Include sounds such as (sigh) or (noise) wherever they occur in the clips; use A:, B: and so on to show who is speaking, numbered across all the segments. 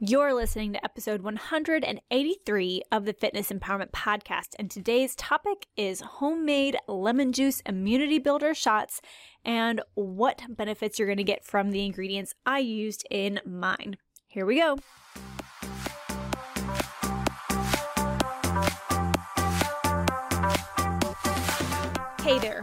A: You're listening to episode 183 of the Fitness Empowerment Podcast, and today's topic is homemade lemon juice immunity builder shots and what benefits you're going to get from the ingredients I used in mine. Here we go. Hey there,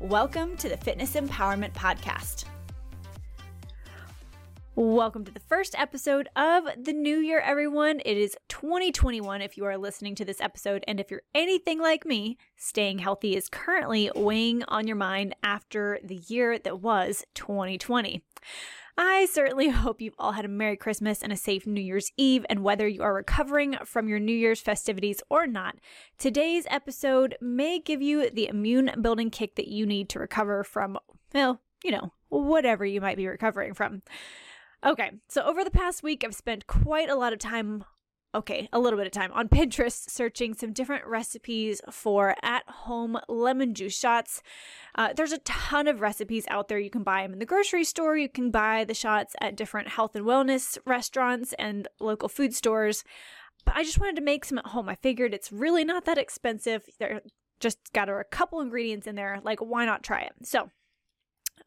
A: Welcome to the Fitness Empowerment Podcast. Welcome to the first episode of the new year, everyone. It is 2021 if you are listening to this episode. And if you're anything like me, staying healthy is currently weighing on your mind after the year that was 2020. I certainly (laughs) hope you've all had a Merry Christmas and a safe New Year's Eve. And whether you are recovering from your New Year's festivities or not, today's episode may give you the immune building kick that you need to recover from, well, you know, whatever you might be recovering from. Okay, so over the past week, I've spent quite a lot of time okay, a little bit of time on Pinterest searching some different recipes for at home lemon juice shots. Uh, there's a ton of recipes out there. You can buy them in the grocery store, you can buy the shots at different health and wellness restaurants and local food stores. But I just wanted to make some at home. I figured it's really not that expensive. They're just got a couple ingredients in there. Like, why not try it? So,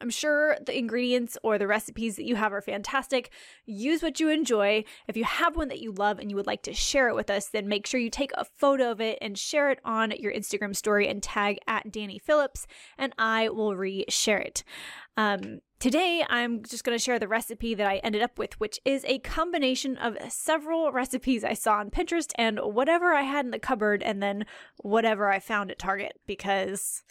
A: I'm sure the ingredients or the recipes that you have are fantastic. Use what you enjoy. If you have one that you love and you would like to share it with us, then make sure you take a photo of it and share it on your Instagram story and tag at Danye Phillips, and I will re-share it. Um, Today, I'm just going to share the recipe that I ended up with, which is a combination of several recipes I saw on Pinterest and whatever I had in the cupboard, and then whatever I found at Target because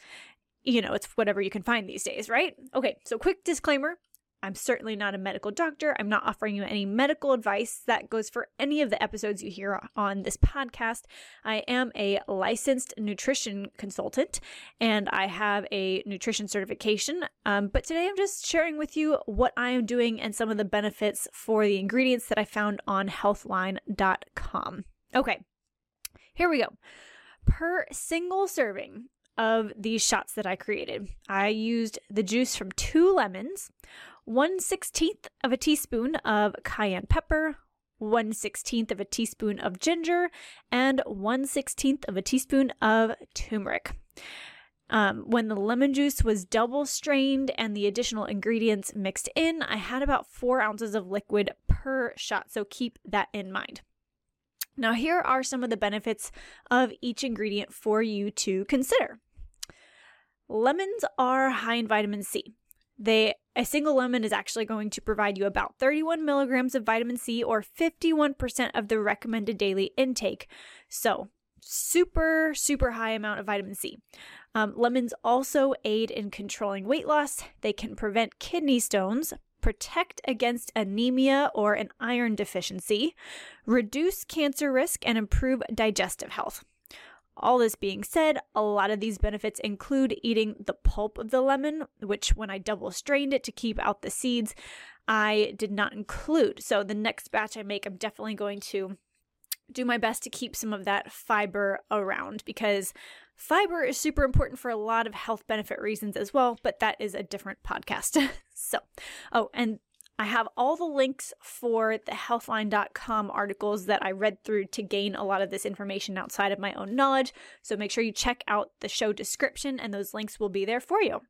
A: you know, it's whatever you can find these days, right? Okay, so quick disclaimer I'm certainly not a medical doctor. I'm not offering you any medical advice. That goes for any of the episodes you hear on this podcast. I am a licensed nutrition consultant and I have a nutrition certification. Um, but today I'm just sharing with you what I am doing and some of the benefits for the ingredients that I found on healthline.com. Okay, here we go. Per single serving, of these shots that I created. I used the juice from two lemons, 1 16th of a teaspoon of cayenne pepper, 1 16th of a teaspoon of ginger, and 1 16th of a teaspoon of turmeric. Um, when the lemon juice was double strained and the additional ingredients mixed in, I had about four ounces of liquid per shot, so keep that in mind. Now, here are some of the benefits of each ingredient for you to consider. Lemons are high in vitamin C. They a single lemon is actually going to provide you about 31 milligrams of vitamin C or 51% of the recommended daily intake. So, super, super high amount of vitamin C. Um, lemons also aid in controlling weight loss. They can prevent kidney stones, protect against anemia or an iron deficiency, reduce cancer risk, and improve digestive health. All this being said, a lot of these benefits include eating the pulp of the lemon, which when I double strained it to keep out the seeds, I did not include. So the next batch I make, I'm definitely going to do my best to keep some of that fiber around because fiber is super important for a lot of health benefit reasons as well, but that is a different podcast. (laughs) so, oh, and I have all the links for the healthline.com articles that I read through to gain a lot of this information outside of my own knowledge. So make sure you check out the show description, and those links will be there for you.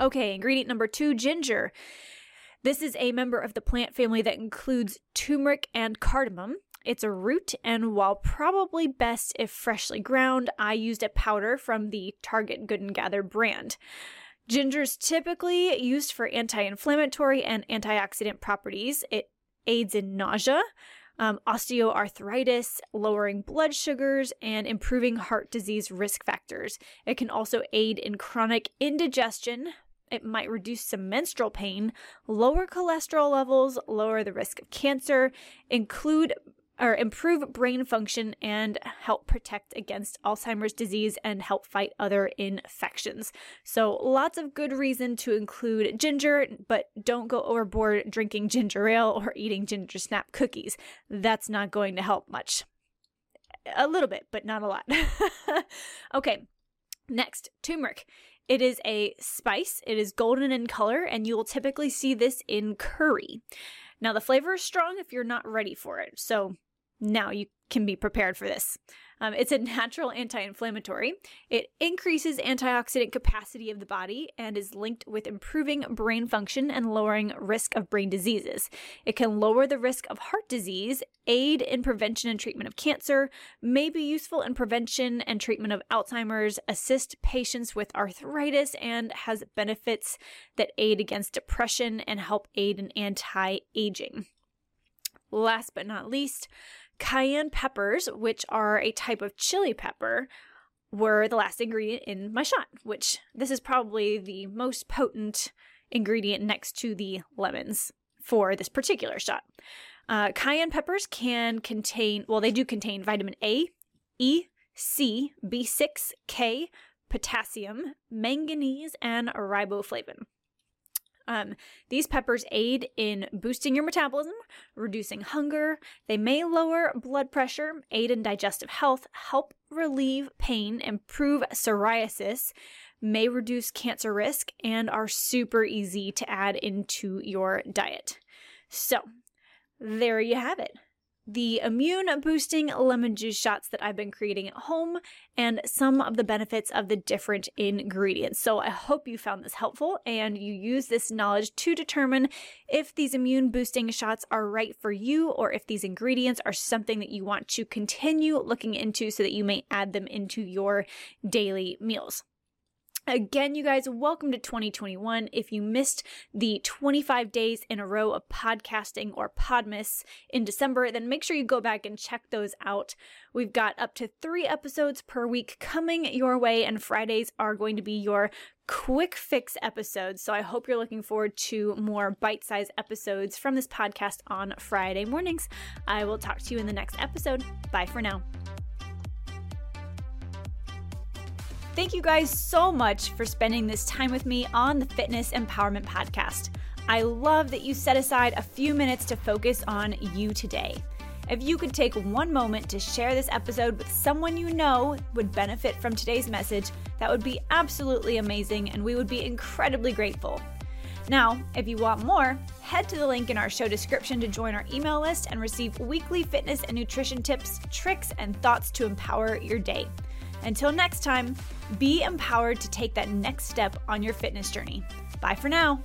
A: Okay, ingredient number two ginger. This is a member of the plant family that includes turmeric and cardamom. It's a root, and while probably best if freshly ground, I used a powder from the Target Good and Gather brand. Ginger is typically used for anti inflammatory and antioxidant properties. It aids in nausea, um, osteoarthritis, lowering blood sugars, and improving heart disease risk factors. It can also aid in chronic indigestion. It might reduce some menstrual pain, lower cholesterol levels, lower the risk of cancer, include or improve brain function and help protect against Alzheimer's disease and help fight other infections. So, lots of good reason to include ginger, but don't go overboard drinking ginger ale or eating ginger snap cookies. That's not going to help much. A little bit, but not a lot. (laughs) okay, next, turmeric. It is a spice, it is golden in color, and you will typically see this in curry. Now, the flavor is strong if you're not ready for it. So, now you can be prepared for this. Um, it's a (laughs) natural anti inflammatory. It increases antioxidant capacity of the body and is linked with improving brain function and lowering risk of brain diseases. It can lower the risk of heart disease, aid in prevention and treatment of cancer, may be useful in prevention and treatment of Alzheimer's, assist patients with arthritis, and has benefits that aid against depression and help aid in anti aging. Last but not least, Cayenne peppers, which are a type of chili pepper, were the last ingredient in my shot, which this is probably the most potent ingredient next to the lemons for this particular shot. Uh, cayenne peppers can contain, well, they do contain vitamin A, E, C, B6, K, potassium, manganese, and riboflavin. Um, these peppers aid in boosting your metabolism, reducing hunger. They may lower blood pressure, aid in digestive health, help relieve pain, improve psoriasis, may reduce cancer risk, and are super easy to add into your diet. So, there you have it the immune boosting lemon juice shots that I've been creating at home and some of the benefits of the different ingredients. So I hope you found this helpful and you use this knowledge to determine if these immune boosting shots are right for you or if these ingredients are something that you want to continue looking into so that you may add them into your daily meals. Again, you guys, welcome to 2021. If you missed the 25 days in a row of podcasting or Podmas in December, then make sure you go back and check those out. We've got up to three episodes per week coming your way, and Fridays are going to be your quick fix episodes. So I hope you're looking forward to more bite sized episodes from this podcast on Friday mornings. I will talk to you in the next episode. Bye for now. Thank you guys so much for spending this time with me on the Fitness Empowerment Podcast. I love that you set aside a few minutes to focus on you today. If you could take one moment to share this episode with someone you know would benefit from today's message, that would be absolutely amazing and we would be incredibly grateful. Now, if you want more, head to the link in our show description to join our email list and receive weekly fitness and nutrition tips, tricks, and thoughts to empower your day. Until next time, be empowered to take that next step on your fitness journey. Bye for now.